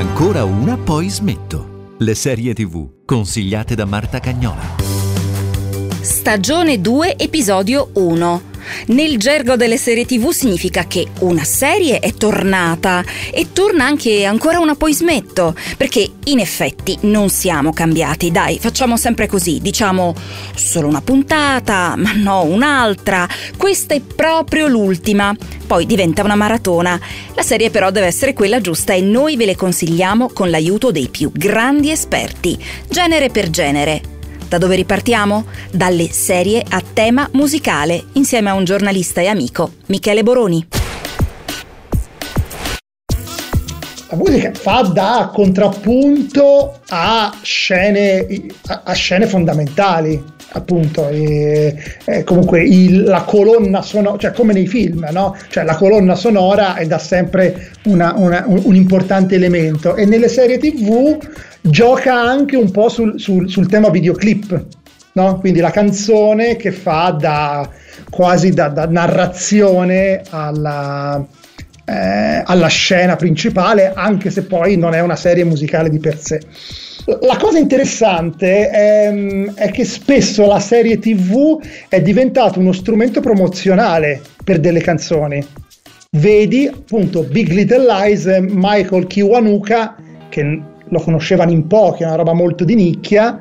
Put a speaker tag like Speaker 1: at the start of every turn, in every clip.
Speaker 1: Ancora una, poi smetto. Le serie tv consigliate da Marta Cagnola.
Speaker 2: Stagione 2, episodio 1. Nel gergo delle serie tv significa che una serie è tornata e torna anche ancora una poi smetto, perché in effetti non siamo cambiati, dai, facciamo sempre così, diciamo solo una puntata, ma no un'altra, questa è proprio l'ultima, poi diventa una maratona. La serie però deve essere quella giusta e noi ve le consigliamo con l'aiuto dei più grandi esperti, genere per genere. Da dove ripartiamo? Dalle serie a tema musicale, insieme a un giornalista e amico, Michele Boroni.
Speaker 3: La musica fa da contrappunto a scene, a scene fondamentali appunto e, e comunque il, la colonna sonora cioè come nei film no? cioè la colonna sonora è da sempre una, una, un, un, importante elemento e nelle serie tv gioca anche un po' sul, sul, sul tema videoclip no? quindi la canzone che fa da quasi da, da narrazione alla, eh, alla scena principale anche se poi non è una serie musicale di per sé la cosa interessante è, è, che spesso la serie TV è diventata uno strumento promozionale per delle canzoni. Vedi appunto Big Little Lies, Michael Kiwanuka, che lo conoscevano in pochi, una roba molto di nicchia.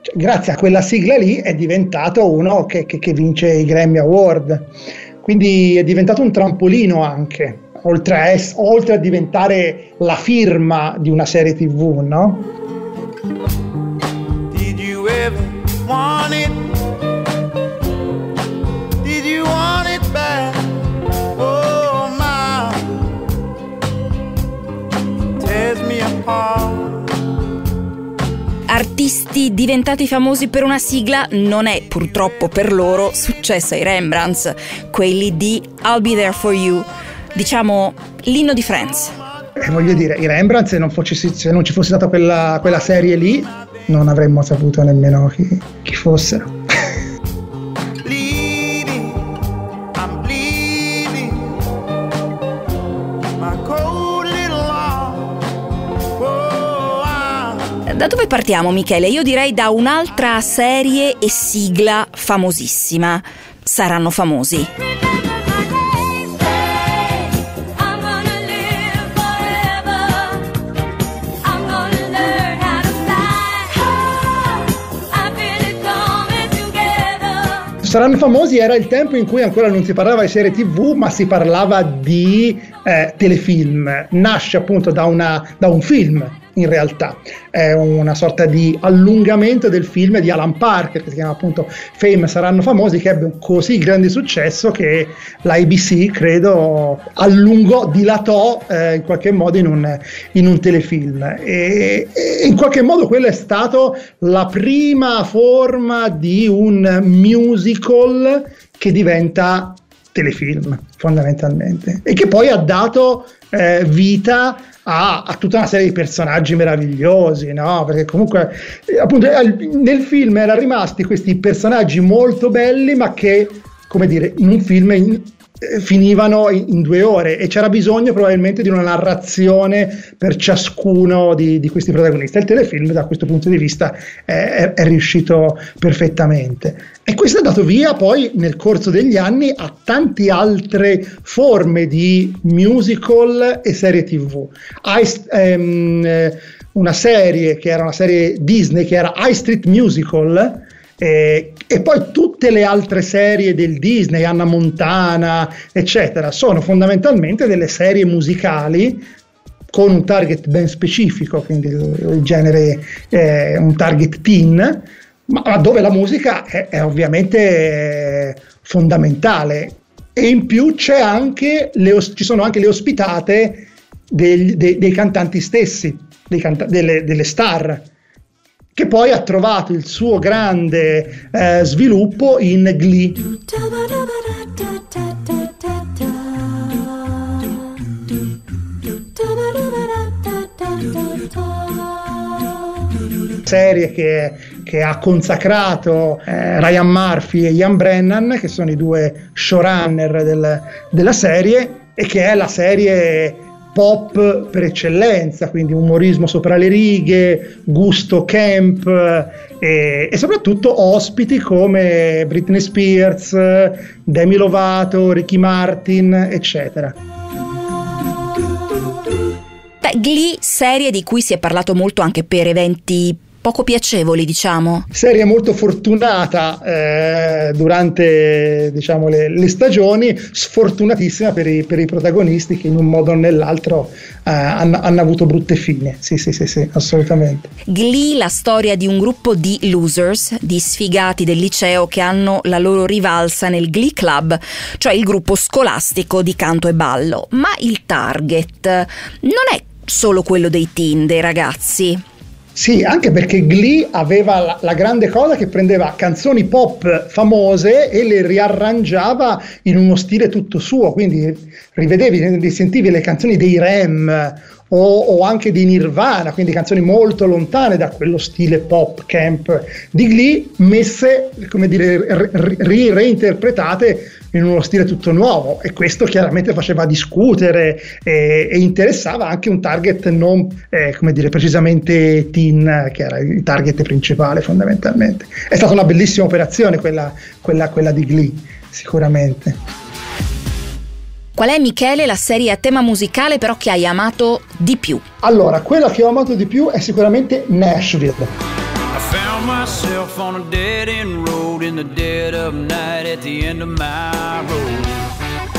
Speaker 3: Cioè, grazie a quella sigla lì è diventato uno che, che, che vince i Grammy Award. Quindi è diventato un trampolino anche, oltre a, es- oltre a diventare la firma di una serie TV, no? Did you ever want it?
Speaker 2: Artisti diventati famosi per una sigla non è purtroppo per loro successo ai Rembrandts, quelli di I'll Be There For You, diciamo l'inno di Friends.
Speaker 3: Eh, voglio dire, i Rembrandt, se non, fosse, se non ci fosse stata quella, quella, serie lì, non avremmo saputo nemmeno chi, chi fossero.
Speaker 2: Da dove partiamo, Michele? Io direi da un'altra serie e sigla famosissima. Saranno famosi.
Speaker 3: Saranno famosi era il tempo in cui ancora non si parlava di serie tv, ma si parlava di eh, telefilm. Nasce appunto da, una, da un film in realtà è una sorta di allungamento del film di Alan Parker che si chiama appunto Fame saranno famosi che ebbe un così grande successo che l'IBC credo allungò, dilatò eh, in qualche modo in un, in un telefilm e, e, in qualche modo quella è stata la prima forma di un musical che diventa telefilm fondamentalmente e che poi ha dato eh, vita a, a, tutta una serie di personaggi meravigliosi, no? Perché comunque, eh, appunto, nel film erano rimasti questi personaggi molto belli, ma che, come dire, in un film in, eh, finivano in, due ore e c'era bisogno probabilmente di una narrazione per ciascuno di, di questi protagonisti. Il telefilm da questo punto di vista è, è, è, riuscito perfettamente e questo ha dato via poi nel corso degli anni a tante altre forme di musical e serie tv. Ice, ehm, una serie che era una serie Disney che era High Street Musical eh, e poi tutte le altre serie del Disney, Anna Montana, eccetera, sono fondamentalmente delle serie musicali con un target ben specifico, quindi il, genere è un target teen, ma dove la musica è, è ovviamente fondamentale. E in più le, ci sono anche le ospitate dei, dei, dei cantanti stessi, canta, delle, delle star che poi ha trovato il suo grande eh, sviluppo in Glee. serie che, che, ha consacrato eh, Ryan Murphy e Ian Brennan, che sono i due showrunner del, della serie, e che è la serie pop per eccellenza, quindi umorismo sopra le righe, gusto camp e, e soprattutto ospiti come Britney Spears, Demi Lovato, Ricky Martin, eccetera.
Speaker 2: Glee, serie di cui si è parlato molto anche per eventi poco piacevoli, diciamo.
Speaker 3: Serie molto fortunata eh, durante diciamo, le, le, stagioni, sfortunatissima per i, per i, protagonisti che in un modo o nell'altro eh, hanno, hanno, avuto brutte fine. Sì, sì, sì, sì, assolutamente.
Speaker 2: Glee, la storia di un gruppo di losers, di sfigati del liceo che hanno la loro rivalsa nel Glee Club, cioè il gruppo scolastico di canto e ballo. Ma il target non è solo quello dei teen, dei ragazzi.
Speaker 3: Sì, anche perché Glee aveva la, la, grande cosa che prendeva canzoni pop famose e le riarrangiava in uno stile tutto suo, quindi rivedevi, sentivi le canzoni dei Rem o, o, anche di Nirvana, quindi canzoni molto lontane da quello stile pop camp di Glee, messe, come dire, re- reinterpretate in uno stile tutto nuovo e questo chiaramente faceva discutere e, e interessava anche un target non, eh, come dire, precisamente teen, che era il target principale fondamentalmente. È stata una bellissima operazione quella, quella, quella di Glee, sicuramente.
Speaker 2: Qual è Michele la serie a tema musicale però che hai amato di più?
Speaker 3: Allora, quella che ho amato di più è sicuramente Nashville. I found myself on a dead end road in the dead of night at the end of my road.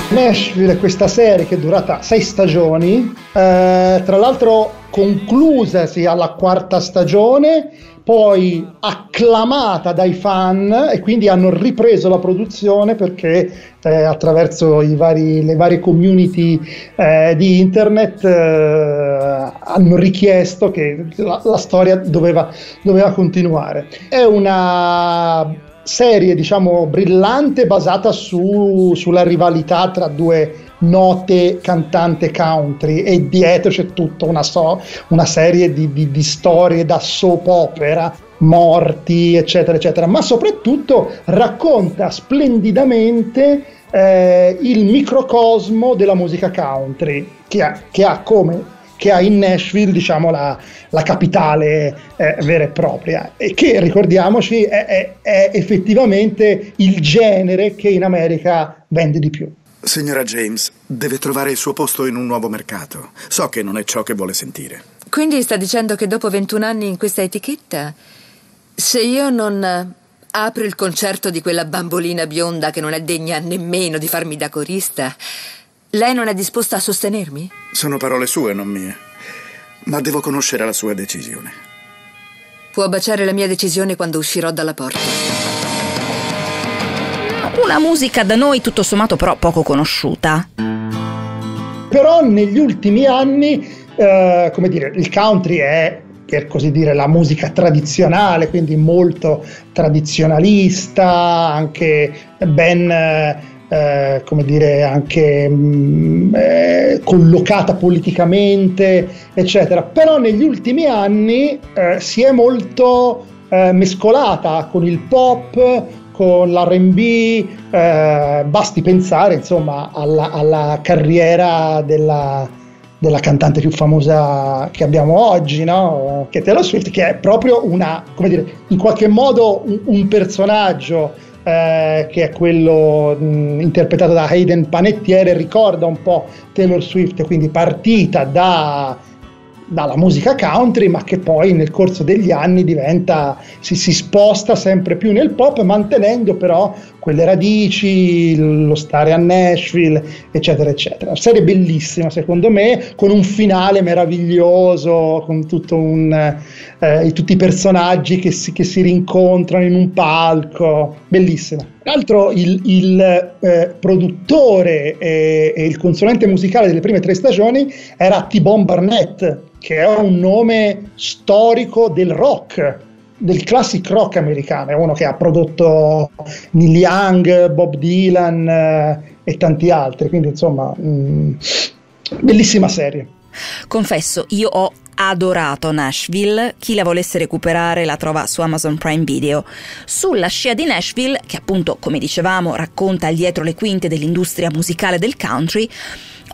Speaker 3: Nashville questa serie che è durata sei stagioni, eh, tra l'altro conclusasi alla quarta stagione poi acclamata dai fan e quindi hanno ripreso la produzione perché eh, attraverso vari, le varie community eh, di internet eh, hanno richiesto che la, la storia doveva, doveva continuare. È una serie diciamo brillante basata su, sulla rivalità tra due note cantante country e dietro c'è tutta una, so, una serie di, di, di storie da soap opera morti, eccetera, eccetera, ma soprattutto racconta splendidamente eh, il microcosmo della musica country, che ha, che ha come che ha in Nashville diciamo la, la capitale eh, vera e propria e che ricordiamoci è, è, è effettivamente il genere che in America vende di più.
Speaker 4: Signora James, deve trovare il suo posto in un nuovo mercato. So che non è ciò che vuole sentire.
Speaker 5: Quindi sta dicendo che dopo 21 anni in questa etichetta, se io non apro il concerto di quella bambolina bionda che non è degna nemmeno di farmi da corista, lei non è disposta a sostenermi?
Speaker 4: Sono parole sue, non mie. Ma devo conoscere la sua decisione.
Speaker 5: Può baciare la mia decisione quando uscirò dalla porta.
Speaker 2: Una musica da noi tutto sommato però poco conosciuta.
Speaker 3: Però negli ultimi anni, eh, come dire, il country è per così dire la musica tradizionale, quindi molto tradizionalista, anche ben eh, come dire anche mh, mm, eh, collocata politicamente, eccetera. Però negli ultimi anni eh, si è molto eh, mescolata con il pop, con l'RB, eh, basti pensare insomma alla, alla carriera della, della, cantante più famosa che abbiamo oggi, no? che è Taylor Swift, che è proprio una, come dire, in qualche modo un, un personaggio eh, che è quello mh, interpretato da Hayden Panettiere, ricorda un po' Taylor Swift, quindi partita da dalla musica country, ma che poi nel corso degli anni diventa, si, si sposta sempre più nel pop, mantenendo però quelle radici, lo stare a Nashville, eccetera, eccetera. Serie bellissima, secondo me, con un finale meraviglioso, con un, eh, tutti i personaggi che si, che si, rincontrano in un palco, bellissima. Tra l'altro il, il eh, produttore e, e, il consulente musicale delle prime tre stagioni era T-Bone Barnett, che è un nome storico del rock, del classic rock americano, è uno che ha prodotto Neil Young, Bob Dylan eh, e tanti altri, quindi insomma, mh, mm, bellissima serie.
Speaker 2: Confesso, io ho adorato Nashville, chi la volesse recuperare la trova su Amazon Prime Video. Sulla scia di Nashville, che appunto, come dicevamo, racconta dietro le quinte dell'industria musicale del country,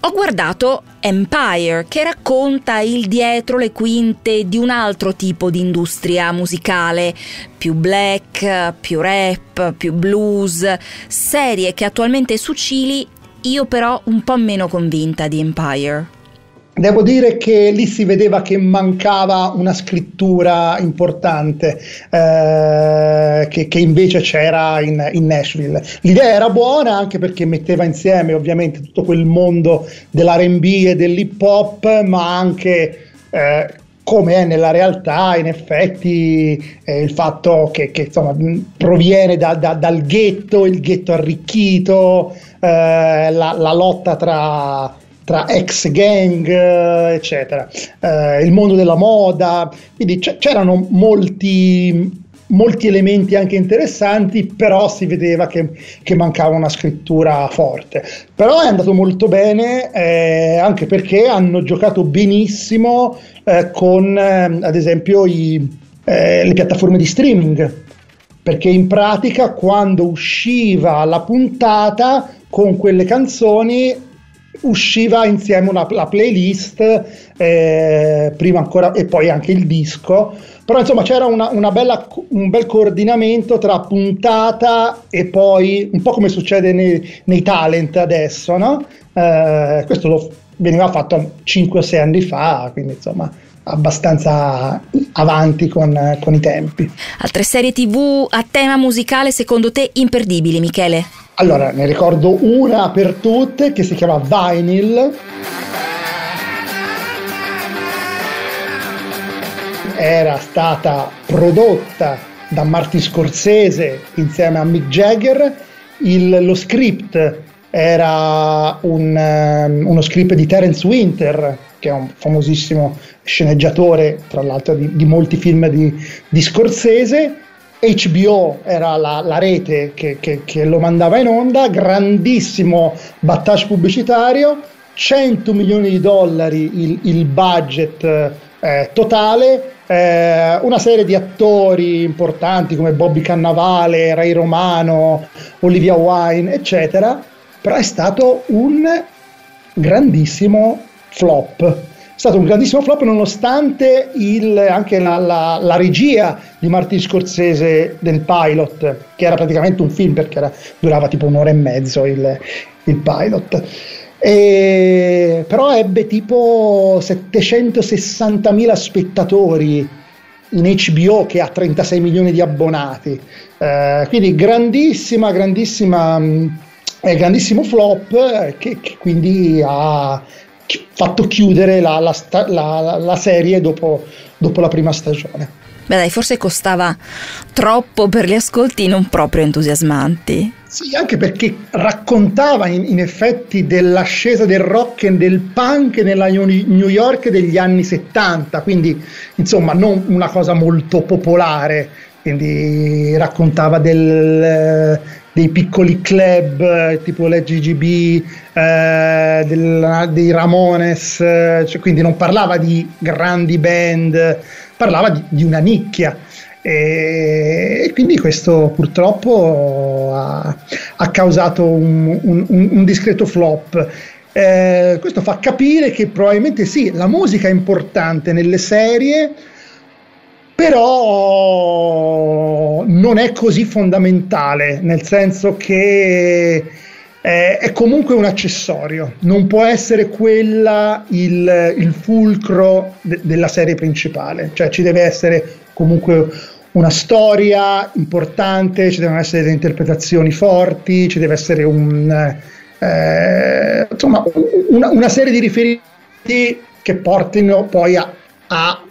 Speaker 2: ho guardato Empire, che racconta il dietro le quinte di un altro tipo di industria musicale, più black, più rap, più blues, serie che attualmente su Cili io però un po' meno convinta di Empire.
Speaker 3: Devo dire che lì si vedeva che mancava una scrittura importante eh, che, che, invece c'era in, in, Nashville. L'idea era buona anche perché metteva insieme ovviamente tutto quel mondo dell'RB e dell'hip hop, ma anche eh, come è nella realtà, in effetti eh, il fatto che, che insomma, proviene da, da, dal ghetto, il ghetto arricchito, eh, la, la lotta tra tra ex gang, eh, eccetera, eh, il mondo della moda, quindi c'erano molti, molti elementi anche interessanti, però si vedeva che, che, mancava una scrittura forte. Però è andato molto bene, eh, anche perché hanno giocato benissimo eh, con, eh, ad esempio, i, eh, le piattaforme di streaming. Perché in pratica quando usciva la puntata con quelle canzoni usciva insieme una, la playlist, eh, prima ancora e poi anche il disco, però insomma c'era una, una bella, un bel coordinamento tra puntata e poi un po' come succede nei, nei talent adesso, no? Eh, questo lo, veniva fatto 5 o 6 anni fa, quindi insomma abbastanza avanti con, con i tempi.
Speaker 2: Altre serie tv a tema musicale secondo te imperdibili, Michele?
Speaker 3: Allora, ne ricordo una per tutte che si chiama Vinyl. Era stata prodotta da Martin Scorsese insieme a Mick Jagger. Il, lo script era un, um, uno script di Terence Winter, che è un famosissimo sceneggiatore, tra l'altro, di, di molti film di, di Scorsese. HBO era la, la rete che, che, che, lo mandava in onda, grandissimo battage pubblicitario, 100 milioni di dollari il, il budget eh, totale, eh, una serie di attori importanti come Bobby Cannavale, Ray Romano, Olivia Wine, eccetera, però è stato un grandissimo flop stato un grandissimo flop nonostante il, anche la, la, la, regia di Martin Scorsese del pilot, che era praticamente un film perché era, durava tipo un'ora e mezzo il, il pilot. E, però ebbe tipo 760.000 spettatori in HBO che ha 36 milioni di abbonati. Eh, quindi grandissima, grandissima, eh, grandissimo flop eh, che, che quindi ha fatto chiudere la, la, la, la serie dopo, dopo la prima stagione.
Speaker 2: Beh dai, forse costava troppo per gli ascolti non proprio entusiasmanti.
Speaker 3: Sì, anche perché raccontava in, in, effetti dell'ascesa del rock e del punk nella New York degli anni 70, quindi insomma non una cosa molto popolare, quindi raccontava del, dei piccoli club eh, tipo l'EGGB, eh, del, dei Ramones, eh, cioè, quindi non parlava di grandi band, parlava di, di una nicchia. E, e, quindi questo purtroppo ha, ha causato un, un, un, discreto flop. Eh, questo fa capire che probabilmente sì, la musica è importante nelle serie, però non è così fondamentale, nel senso che è, è comunque un accessorio, non può essere quella il, il fulcro de- della serie principale, cioè ci deve essere comunque una storia importante, ci devono essere delle interpretazioni forti, ci deve essere un, eh, insomma, una, una, serie di riferimenti che portino poi a, a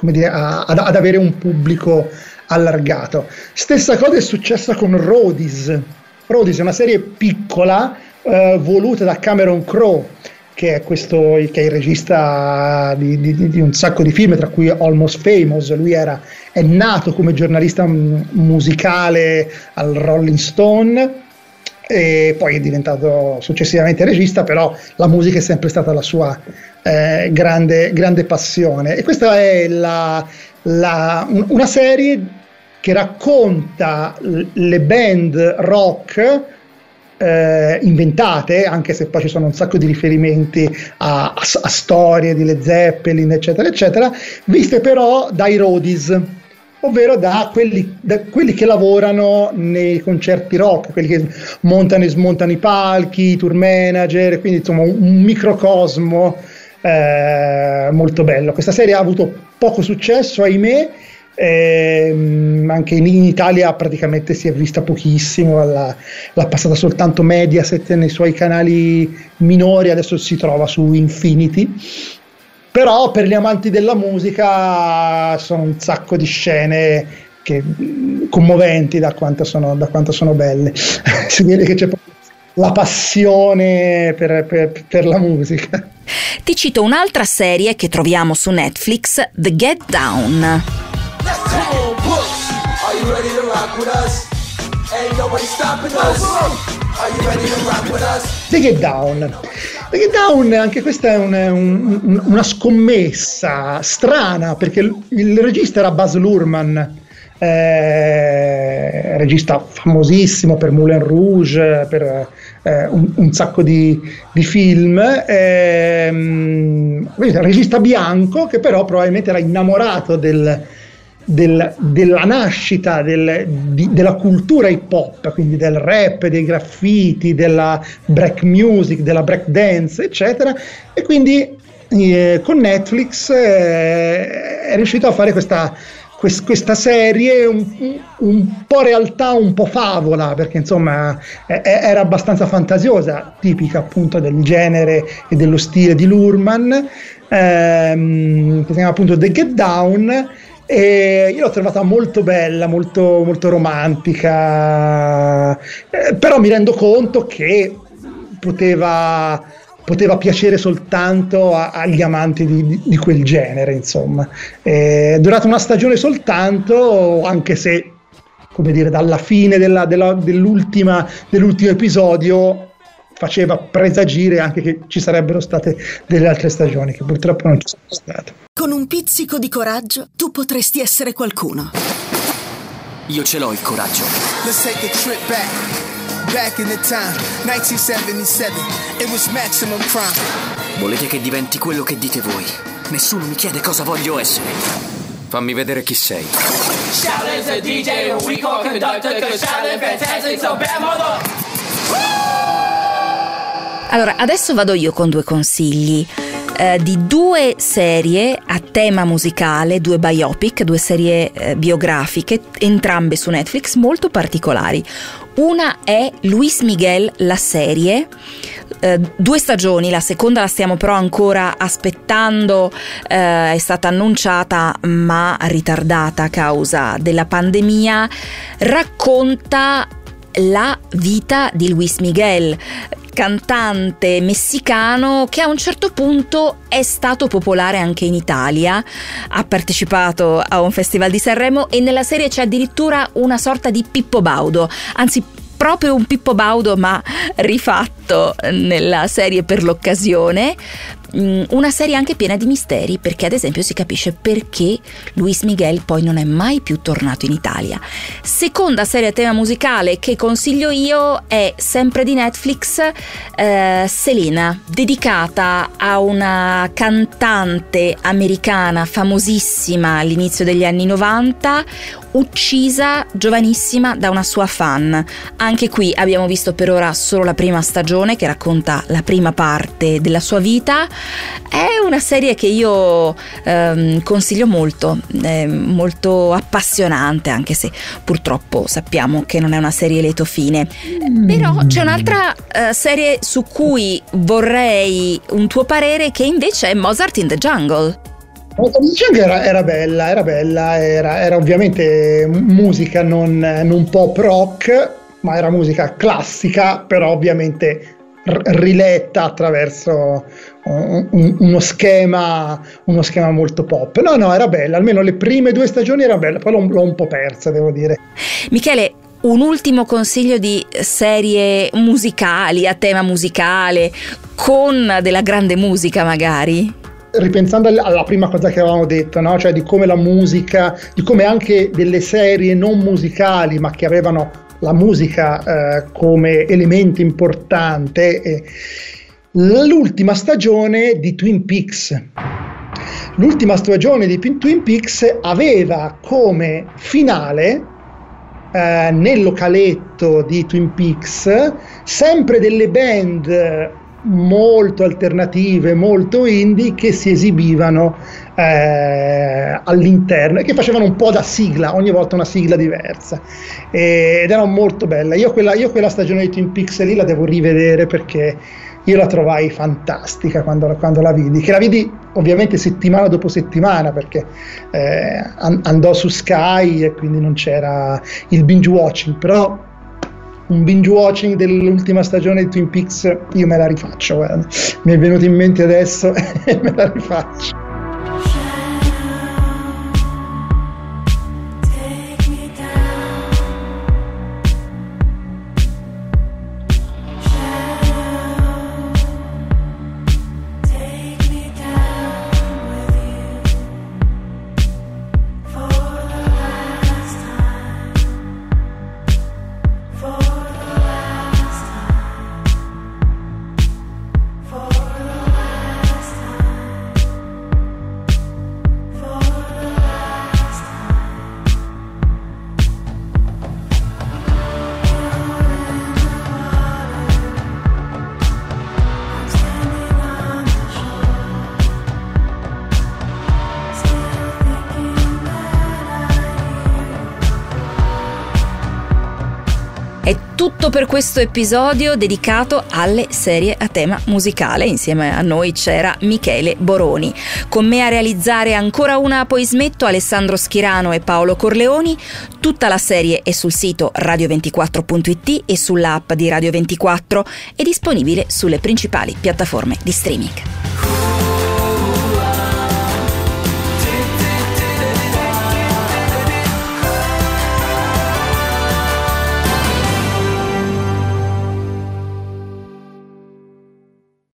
Speaker 3: dire, a, ad, ad, avere un pubblico allargato. Stessa cosa è successa con Rodis. Rodis è una serie piccola eh, voluta da Cameron Crowe che è, questo, che è il regista di, di, di, un sacco di film, tra cui Almost Famous. Lui era, è nato come giornalista musicale al Rolling Stone e poi è diventato successivamente regista, però la musica è sempre stata la sua eh, grande, grande, passione. E questa è la, la, una serie che racconta le band rock eh, inventate, anche se poi ci sono un sacco di riferimenti a, a, a storie di Led Zeppelin, eccetera, eccetera, viste però dai roadies ovvero da quelli, da quelli, che lavorano nei concerti rock, quelli che montano e smontano i palchi, i tour manager, quindi insomma un, un microcosmo eh, molto bello. Questa serie ha avuto poco successo, ahimè, eh, anche in, in, Italia praticamente si è vista pochissimo, la, l'ha passata soltanto Mediaset nei suoi canali minori, adesso si trova su Infinity però per gli amanti della musica sono un sacco di scene che, commoventi da quanto sono, da quanto sono belle. si vede che c'è la passione per, per, per, la musica.
Speaker 2: Ti cito un'altra serie che troviamo su Netflix, The Get Down. Are you ready to rock with us? Ain't nobody stopping us.
Speaker 3: Are you ready to rock with us? The Get Down. Get Down, anche questa è un, un, una scommessa strana, perché il, il regista era Baz Luhrmann, eh, regista famosissimo per Moulin Rouge, per eh, un, un, sacco di, di film, eh, regista bianco che però probabilmente era innamorato del, del, della nascita del, di, della cultura hip hop, quindi del rap, dei graffiti, della break music, della break dance, eccetera, e quindi eh, con Netflix eh, è riuscito a fare questa, quest, questa serie un, un, po' realtà, un po' favola, perché insomma eh, era abbastanza fantasiosa, tipica appunto del genere e dello stile di Lurman, ehm, che si chiama appunto The Get Down e io l'ho trovata molto bella, molto, molto romantica, eh, però mi rendo conto che poteva, poteva piacere soltanto a, agli amanti di, di, quel genere, insomma. È durata una stagione soltanto, anche se, come dire, dalla fine della, della, dell'ultimo episodio faceva presagire anche che ci sarebbero state delle altre stagioni, che purtroppo non ci sono state.
Speaker 6: Con un pizzico di coraggio tu potresti essere qualcuno.
Speaker 7: Io ce l'ho il coraggio. Let's take a trip back. Back in the time, 1977. It was maximum crime. Volete che diventi quello che dite voi? Nessuno mi chiede cosa voglio essere. Fammi vedere chi sei.
Speaker 2: Allora, adesso vado io con due consigli eh, di due serie a tema musicale, due biopic, due serie eh, biografiche, entrambe su Netflix molto particolari. Una è Luis Miguel, la serie, eh, due stagioni, la seconda la stiamo però ancora aspettando, eh, è stata annunciata ma ritardata a causa della pandemia, racconta la vita di Luis Miguel, cantante messicano che a un certo punto è stato popolare anche in Italia, ha partecipato a un festival di Sanremo e nella serie c'è addirittura una sorta di Pippo Baudo, anzi proprio un Pippo Baudo ma rifatto nella serie per l'occasione, Mm, una serie anche piena di misteri perché ad esempio si capisce perché Luis Miguel poi non è mai più tornato in Italia. Seconda serie a tema musicale che consiglio io è sempre di Netflix eh, Selena, dedicata a una cantante americana famosissima all'inizio degli anni 90, uccisa giovanissima da una sua fan. Anche qui abbiamo visto per ora solo la prima stagione che racconta la prima parte della sua vita. È una serie che io ehm, consiglio molto, è molto appassionante anche se purtroppo sappiamo che non è una serie lieto fine. Però c'è un'altra eh, serie su cui vorrei un tuo parere che invece è Mozart in the Jungle.
Speaker 3: Era, era, bella, era bella, era, era ovviamente musica non, non, pop rock, ma era musica classica, però ovviamente riletta attraverso un, uno, schema, uno schema molto pop. No, no, era bella, almeno le prime due stagioni era bella, poi l'ho, l'ho un po' persa, devo dire.
Speaker 2: Michele, un ultimo consiglio di serie musicali, a tema musicale, con della grande musica magari?
Speaker 3: ripensando alla prima cosa che avevamo detto, no? cioè di come la musica, di come anche delle serie non musicali, ma che avevano la musica eh, come elemento importante. Eh, l'ultima stagione di Twin Peaks. L'ultima stagione di Twin Peaks aveva come finale eh, nel localetto di Twin Peaks sempre delle band molto alternative, molto indie che si esibivano eh, all'interno e che facevano un po' da sigla, ogni volta una sigla diversa ed era molto bella. Io quella, io quella stagione di Twin Peaks lì la devo rivedere perché io la trovai fantastica quando, quando, la vidi, che la vidi ovviamente settimana dopo settimana perché eh, andò su Sky e quindi non c'era il binge watching, però un binge watching dell'ultima stagione di Twin Peaks io me la rifaccio, guarda. mi è venuto in mente adesso e me la rifaccio.
Speaker 2: Tutto per questo episodio dedicato alle serie a tema musicale. Insieme a noi c'era Michele Boroni. Con me a realizzare ancora una Poi smetto Alessandro Schirano e Paolo Corleoni. Tutta la serie è sul sito radio24.it e sull'app di Radio 24 e disponibile sulle principali piattaforme di streaming.